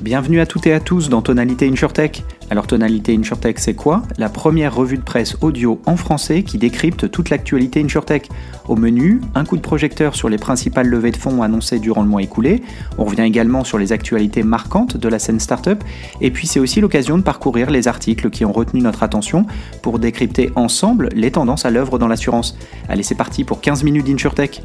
Bienvenue à toutes et à tous dans Tonalité InsurTech. Alors Tonalité InsurTech c'est quoi? La première revue de presse audio en français qui décrypte toute l'actualité InsurTech. Au menu, un coup de projecteur sur les principales levées de fonds annoncées durant le mois écoulé. On revient également sur les actualités marquantes de la scène startup. Et puis c'est aussi l'occasion de parcourir les articles qui ont retenu notre attention pour décrypter ensemble les tendances à l'œuvre dans l'assurance. Allez c'est parti pour 15 minutes d'InsurTech.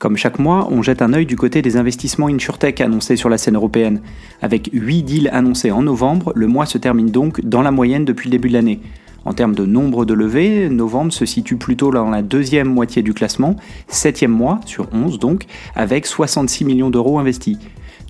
Comme chaque mois, on jette un œil du côté des investissements InsurTech annoncés sur la scène européenne. Avec 8 deals annoncés en novembre, le mois se termine donc dans la moyenne depuis le début de l'année. En termes de nombre de levées, novembre se situe plutôt dans la deuxième moitié du classement, septième mois sur 11 donc, avec 66 millions d'euros investis.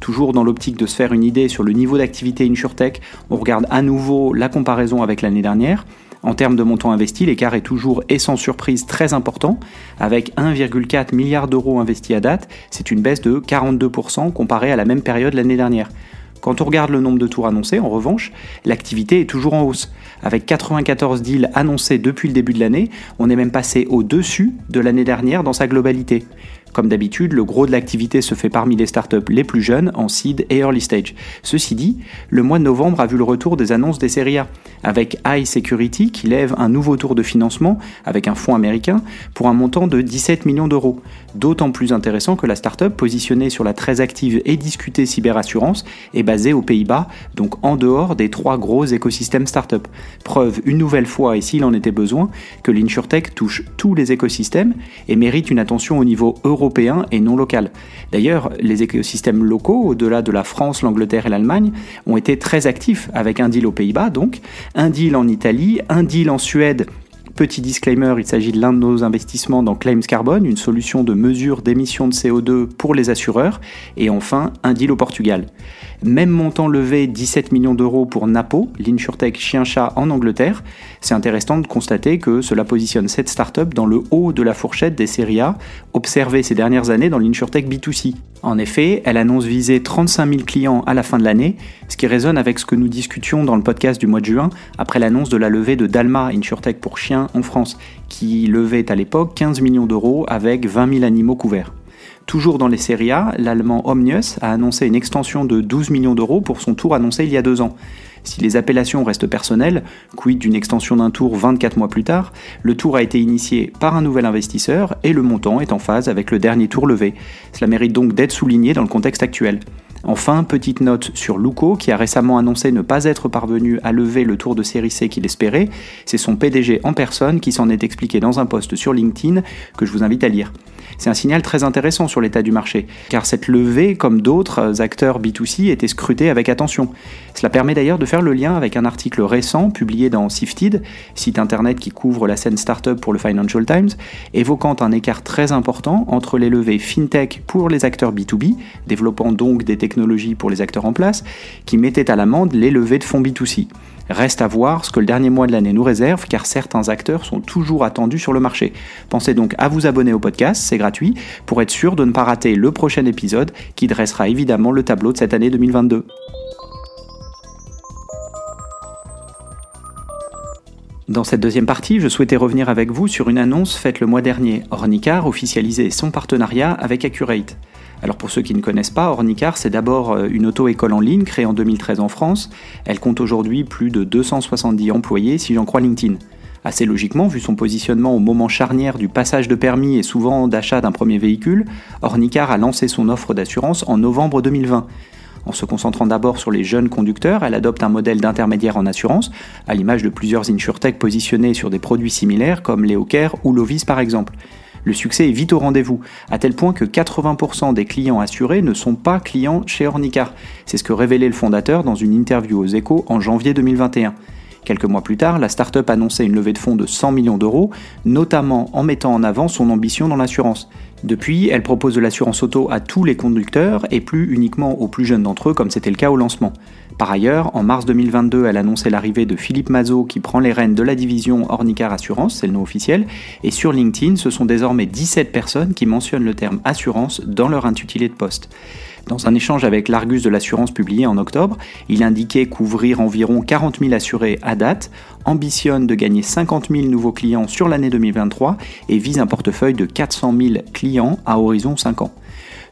Toujours dans l'optique de se faire une idée sur le niveau d'activité InsurTech, on regarde à nouveau la comparaison avec l'année dernière. En termes de montant investi, l'écart est toujours et sans surprise très important, avec 1,4 milliard d'euros investis à date, c'est une baisse de 42% comparée à la même période l'année dernière. Quand on regarde le nombre de tours annoncés, en revanche, l'activité est toujours en hausse. Avec 94 deals annoncés depuis le début de l'année, on est même passé au-dessus de l'année dernière dans sa globalité. Comme d'habitude, le gros de l'activité se fait parmi les startups les plus jeunes, en seed et early stage. Ceci dit, le mois de novembre a vu le retour des annonces des séries A, avec High Security qui lève un nouveau tour de financement avec un fonds américain pour un montant de 17 millions d'euros. D'autant plus intéressant que la startup, positionnée sur la très active et discutée cyberassurance, est basée aux Pays-Bas, donc en dehors des trois gros écosystèmes startup. Preuve une nouvelle fois, et s'il en était besoin, que l'InsurTech touche tous les écosystèmes et mérite une attention au niveau européen européen et non local. D'ailleurs, les écosystèmes locaux, au-delà de la France, l'Angleterre et l'Allemagne, ont été très actifs, avec un deal aux Pays-Bas, donc, un deal en Italie, un deal en Suède Petit disclaimer, il s'agit de l'un de nos investissements dans Claims Carbon, une solution de mesure d'émissions de CO2 pour les assureurs, et enfin un deal au Portugal. Même montant levé 17 millions d'euros pour Napo, l'insurtech chien-chat en Angleterre. C'est intéressant de constater que cela positionne cette startup dans le haut de la fourchette des séries A observées ces dernières années dans l'insurtech B2C. En effet, elle annonce viser 35 000 clients à la fin de l'année, ce qui résonne avec ce que nous discutions dans le podcast du mois de juin après l'annonce de la levée de Dalma Insurtech pour chiens en France, qui levait à l'époque 15 millions d'euros avec 20 000 animaux couverts. Toujours dans les séries A, l'allemand Omnius a annoncé une extension de 12 millions d'euros pour son tour annoncé il y a deux ans. Si les appellations restent personnelles, quid d'une extension d'un tour 24 mois plus tard, le tour a été initié par un nouvel investisseur et le montant est en phase avec le dernier tour levé. Cela mérite donc d'être souligné dans le contexte actuel. Enfin, petite note sur Luco qui a récemment annoncé ne pas être parvenu à lever le tour de série C qu'il espérait. C'est son PDG en personne qui s'en est expliqué dans un post sur LinkedIn que je vous invite à lire. C'est un signal très intéressant sur l'état du marché, car cette levée, comme d'autres acteurs B2C, était scrutée avec attention. Cela permet d'ailleurs de faire le lien avec un article récent publié dans Sifted, site internet qui couvre la scène startup pour le Financial Times, évoquant un écart très important entre les levées fintech pour les acteurs B2B, développant donc des technologies pour les acteurs en place, qui mettaient à l'amende les levées de fonds B2C. Reste à voir ce que le dernier mois de l'année nous réserve, car certains acteurs sont toujours attendus sur le marché. Pensez donc à vous abonner au podcast, c'est gratuit, pour être sûr de ne pas rater le prochain épisode qui dressera évidemment le tableau de cette année 2022. Dans cette deuxième partie, je souhaitais revenir avec vous sur une annonce faite le mois dernier. Ornicar officialisait son partenariat avec Accurate. Alors pour ceux qui ne connaissent pas, Ornicar, c'est d'abord euh, une auto-école en ligne créée en 2013 en France. Elle compte aujourd'hui plus de 270 employés si j'en crois LinkedIn. Assez logiquement, vu son positionnement au moment charnière du passage de permis et souvent d'achat d'un premier véhicule, Ornicar a lancé son offre d'assurance en novembre 2020. En se concentrant d'abord sur les jeunes conducteurs, elle adopte un modèle d'intermédiaire en assurance, à l'image de plusieurs insurtech positionnés sur des produits similaires comme Leocare ou Lovis par exemple. Le succès est vite au rendez-vous, à tel point que 80% des clients assurés ne sont pas clients chez Ornicar. C'est ce que révélait le fondateur dans une interview aux échos en janvier 2021. Quelques mois plus tard, la start-up annonçait une levée de fonds de 100 millions d'euros, notamment en mettant en avant son ambition dans l'assurance. Depuis, elle propose de l'assurance auto à tous les conducteurs et plus uniquement aux plus jeunes d'entre eux comme c'était le cas au lancement. Par ailleurs, en mars 2022, elle annonçait l'arrivée de Philippe Mazot qui prend les rênes de la division Ornicar Assurance, c'est le nom officiel, et sur LinkedIn, ce sont désormais 17 personnes qui mentionnent le terme assurance dans leur intitulé de poste. Dans un échange avec l'Argus de l'assurance publié en octobre, il indiquait couvrir environ 40 000 assurés à date, ambitionne de gagner 50 000 nouveaux clients sur l'année 2023 et vise un portefeuille de 400 000 clients à horizon 5 ans.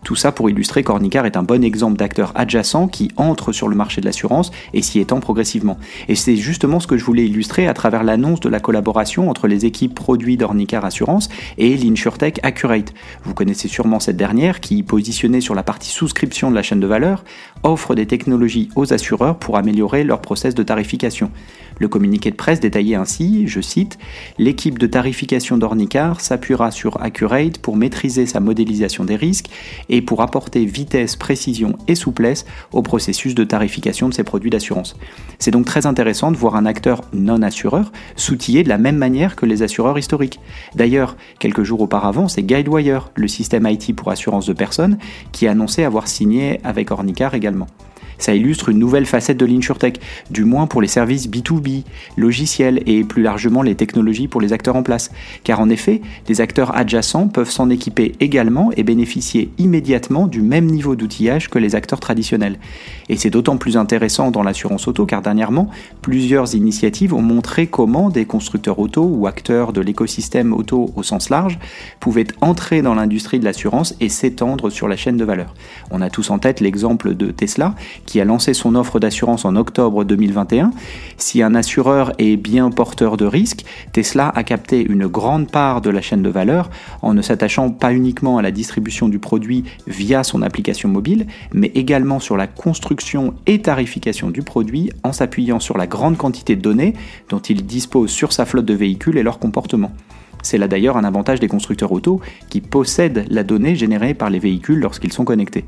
Tout ça pour illustrer qu'Ornicar est un bon exemple d'acteur adjacent qui entre sur le marché de l'assurance et s'y étend progressivement. Et c'est justement ce que je voulais illustrer à travers l'annonce de la collaboration entre les équipes produits d'Ornicar Assurance et l'InsurTech Accurate. Vous connaissez sûrement cette dernière qui, positionnée sur la partie souscription de la chaîne de valeur, offre des technologies aux assureurs pour améliorer leur process de tarification. Le communiqué de presse détaillait ainsi, je cite, L'équipe de tarification d'Ornicar s'appuiera sur Accurate pour maîtriser sa modélisation des risques et pour apporter vitesse, précision et souplesse au processus de tarification de ses produits d'assurance. C'est donc très intéressant de voir un acteur non assureur s'outiller de la même manière que les assureurs historiques. D'ailleurs, quelques jours auparavant, c'est Guidewire, le système IT pour assurance de personnes, qui a annoncé avoir signé avec Ornicar également. Ça illustre une nouvelle facette de l'InsurTech, du moins pour les services B2B, logiciels et plus largement les technologies pour les acteurs en place. Car en effet, les acteurs adjacents peuvent s'en équiper également et bénéficier immédiatement du même niveau d'outillage que les acteurs traditionnels. Et c'est d'autant plus intéressant dans l'assurance auto car dernièrement, plusieurs initiatives ont montré comment des constructeurs auto ou acteurs de l'écosystème auto au sens large pouvaient entrer dans l'industrie de l'assurance et s'étendre sur la chaîne de valeur. On a tous en tête l'exemple de Tesla qui a lancé son offre d'assurance en octobre 2021. Si un assureur est bien porteur de risque, Tesla a capté une grande part de la chaîne de valeur en ne s'attachant pas uniquement à la distribution du produit via son application mobile, mais également sur la construction et tarification du produit en s'appuyant sur la grande quantité de données dont il dispose sur sa flotte de véhicules et leur comportement. C'est là d'ailleurs un avantage des constructeurs auto qui possèdent la donnée générée par les véhicules lorsqu'ils sont connectés.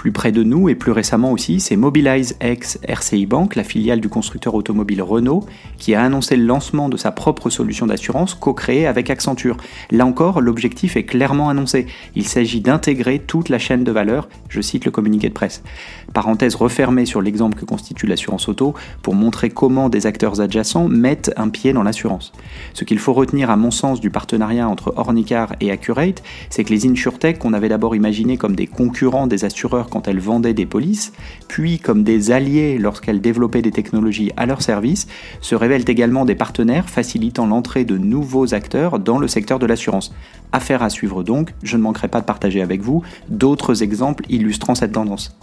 Plus près de nous et plus récemment aussi, c'est Mobilize ex RCI Bank, la filiale du constructeur automobile Renault, qui a annoncé le lancement de sa propre solution d'assurance co-créée avec Accenture. Là encore, l'objectif est clairement annoncé. Il s'agit d'intégrer toute la chaîne de valeur, je cite le communiqué de presse. Parenthèse refermée sur l'exemple que constitue l'assurance auto pour montrer comment des acteurs adjacents mettent un pied dans l'assurance. Ce qu'il faut retenir à mon sens du partenariat entre Ornicar et Accurate, c'est que les InsurTech qu'on avait d'abord imaginé comme des concurrents des assureurs quand elles vendaient des polices, puis comme des alliés lorsqu'elles développaient des technologies à leur service, se révèlent également des partenaires facilitant l'entrée de nouveaux acteurs dans le secteur de l'assurance. Affaire à suivre donc, je ne manquerai pas de partager avec vous d'autres exemples illustrant cette tendance.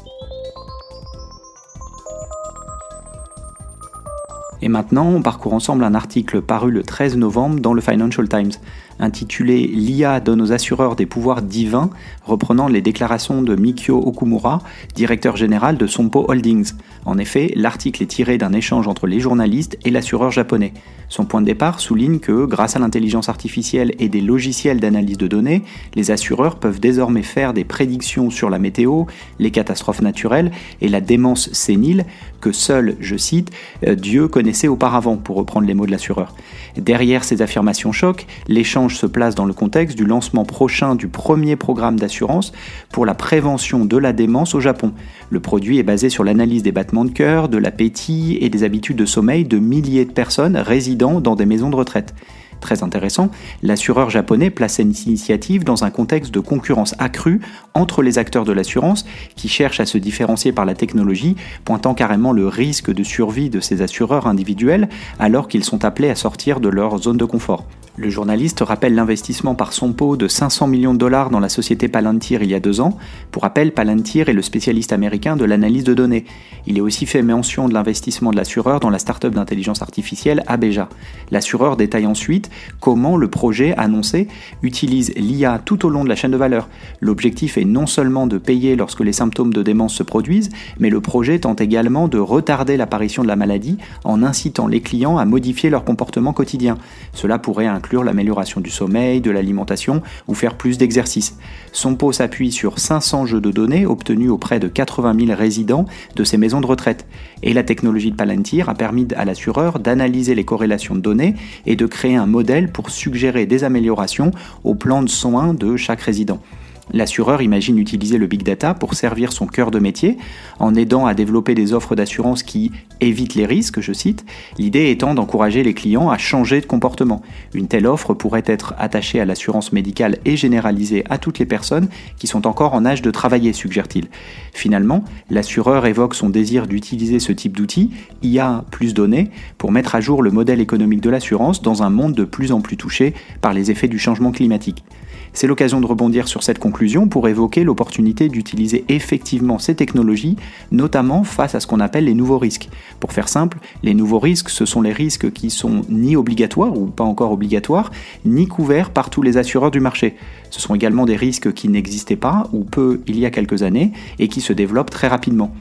Et maintenant, on parcourt ensemble un article paru le 13 novembre dans le Financial Times intitulé L'IA donne aux assureurs des pouvoirs divins, reprenant les déclarations de Mikio Okumura, directeur général de Sompo Holdings. En effet, l'article est tiré d'un échange entre les journalistes et l'assureur japonais. Son point de départ souligne que, grâce à l'intelligence artificielle et des logiciels d'analyse de données, les assureurs peuvent désormais faire des prédictions sur la météo, les catastrophes naturelles et la démence sénile que seul, je cite, euh, Dieu connaissait auparavant, pour reprendre les mots de l'assureur. Derrière ces affirmations choc, l'échange se place dans le contexte du lancement prochain du premier programme d'assurance pour la prévention de la démence au Japon. Le produit est basé sur l'analyse des battements de cœur, de l'appétit et des habitudes de sommeil de milliers de personnes résidant dans des maisons de retraite. Très intéressant, l'assureur japonais place cette initiative dans un contexte de concurrence accrue entre les acteurs de l'assurance qui cherchent à se différencier par la technologie, pointant carrément le risque de survie de ces assureurs individuels alors qu'ils sont appelés à sortir de leur zone de confort. Le journaliste rappelle l'investissement par son pot de 500 millions de dollars dans la société Palantir il y a deux ans. Pour rappel, Palantir est le spécialiste américain de l'analyse de données. Il est aussi fait mention de l'investissement de l'assureur dans la start-up d'intelligence artificielle Abeja. L'assureur détaille ensuite comment le projet annoncé utilise l'IA tout au long de la chaîne de valeur. L'objectif est non seulement de payer lorsque les symptômes de démence se produisent, mais le projet tente également de retarder l'apparition de la maladie en incitant les clients à modifier leur comportement quotidien. Cela pourrait inclure l'amélioration du sommeil, de l'alimentation ou faire plus d'exercice. Son pot s'appuie sur 500 jeux de données obtenus auprès de 80 000 résidents de ces maisons de retraite. Et la technologie de Palantir a permis à l'assureur d'analyser les corrélations de données et de créer un modèle pour suggérer des améliorations au plan de soins de chaque résident. L'assureur imagine utiliser le big data pour servir son cœur de métier, en aidant à développer des offres d'assurance qui évitent les risques, je cite, l'idée étant d'encourager les clients à changer de comportement. Une telle offre pourrait être attachée à l'assurance médicale et généralisée à toutes les personnes qui sont encore en âge de travailler, suggère-t-il. Finalement, l'assureur évoque son désir d'utiliser ce type d'outil, IA plus données, pour mettre à jour le modèle économique de l'assurance dans un monde de plus en plus touché par les effets du changement climatique. C'est l'occasion de rebondir sur cette conclusion pour évoquer l'opportunité d'utiliser effectivement ces technologies, notamment face à ce qu'on appelle les nouveaux risques. Pour faire simple, les nouveaux risques, ce sont les risques qui sont ni obligatoires ou pas encore obligatoires, ni couverts par tous les assureurs du marché. Ce sont également des risques qui n'existaient pas ou peu il y a quelques années et qui se développent très rapidement.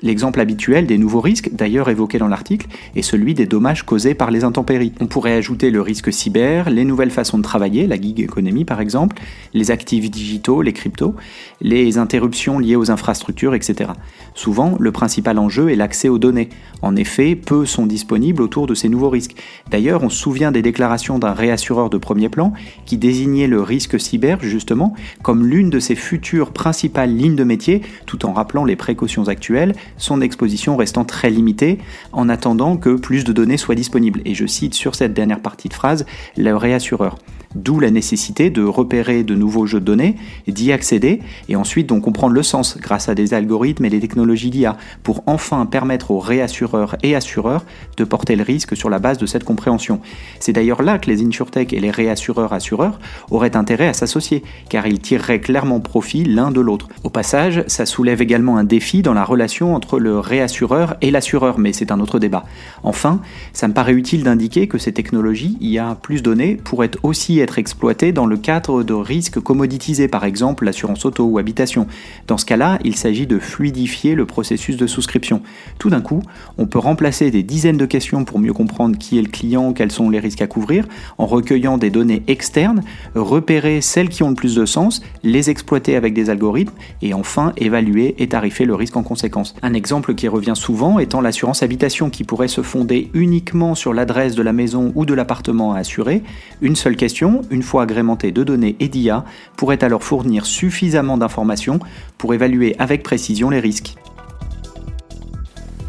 L'exemple habituel des nouveaux risques, d'ailleurs évoqué dans l'article, est celui des dommages causés par les intempéries. On pourrait ajouter le risque cyber, les nouvelles façons de travailler, la gig economy par exemple, les actifs digitaux, les cryptos, les interruptions liées aux infrastructures, etc. Souvent, le principal enjeu est l'accès aux données. En effet, peu sont disponibles autour de ces nouveaux risques. D'ailleurs, on se souvient des déclarations d'un réassureur de premier plan qui désignait le risque cyber, justement, comme l'une de ses futures principales lignes de métier, tout en rappelant les précautions actuelles son exposition restant très limitée en attendant que plus de données soient disponibles. Et je cite sur cette dernière partie de phrase le réassureur. D'où la nécessité de repérer de nouveaux jeux de données, d'y accéder et ensuite d'en comprendre le sens grâce à des algorithmes et des technologies d'IA pour enfin permettre aux réassureurs et assureurs de porter le risque sur la base de cette compréhension. C'est d'ailleurs là que les insurtech et les réassureurs-assureurs auraient intérêt à s'associer car ils tireraient clairement profit l'un de l'autre. Au passage, ça soulève également un défi dans la relation entre le réassureur et l'assureur, mais c'est un autre débat. Enfin, ça me paraît utile d'indiquer que ces technologies IA plus données pourraient aussi être exploité dans le cadre de risques commoditisés, par exemple l'assurance auto ou habitation. Dans ce cas-là, il s'agit de fluidifier le processus de souscription. Tout d'un coup, on peut remplacer des dizaines de questions pour mieux comprendre qui est le client, quels sont les risques à couvrir, en recueillant des données externes, repérer celles qui ont le plus de sens, les exploiter avec des algorithmes et enfin évaluer et tarifer le risque en conséquence. Un exemple qui revient souvent étant l'assurance habitation qui pourrait se fonder uniquement sur l'adresse de la maison ou de l'appartement à assurer. Une seule question une fois agrémentée de données et d'IA, pourrait alors fournir suffisamment d'informations pour évaluer avec précision les risques.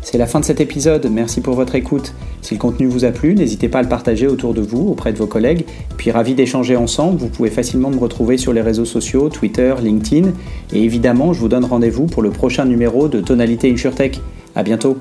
C'est la fin de cet épisode, merci pour votre écoute. Si le contenu vous a plu, n'hésitez pas à le partager autour de vous, auprès de vos collègues. Puis ravi d'échanger ensemble, vous pouvez facilement me retrouver sur les réseaux sociaux, Twitter, LinkedIn. Et évidemment, je vous donne rendez-vous pour le prochain numéro de Tonalité InsurTech. A bientôt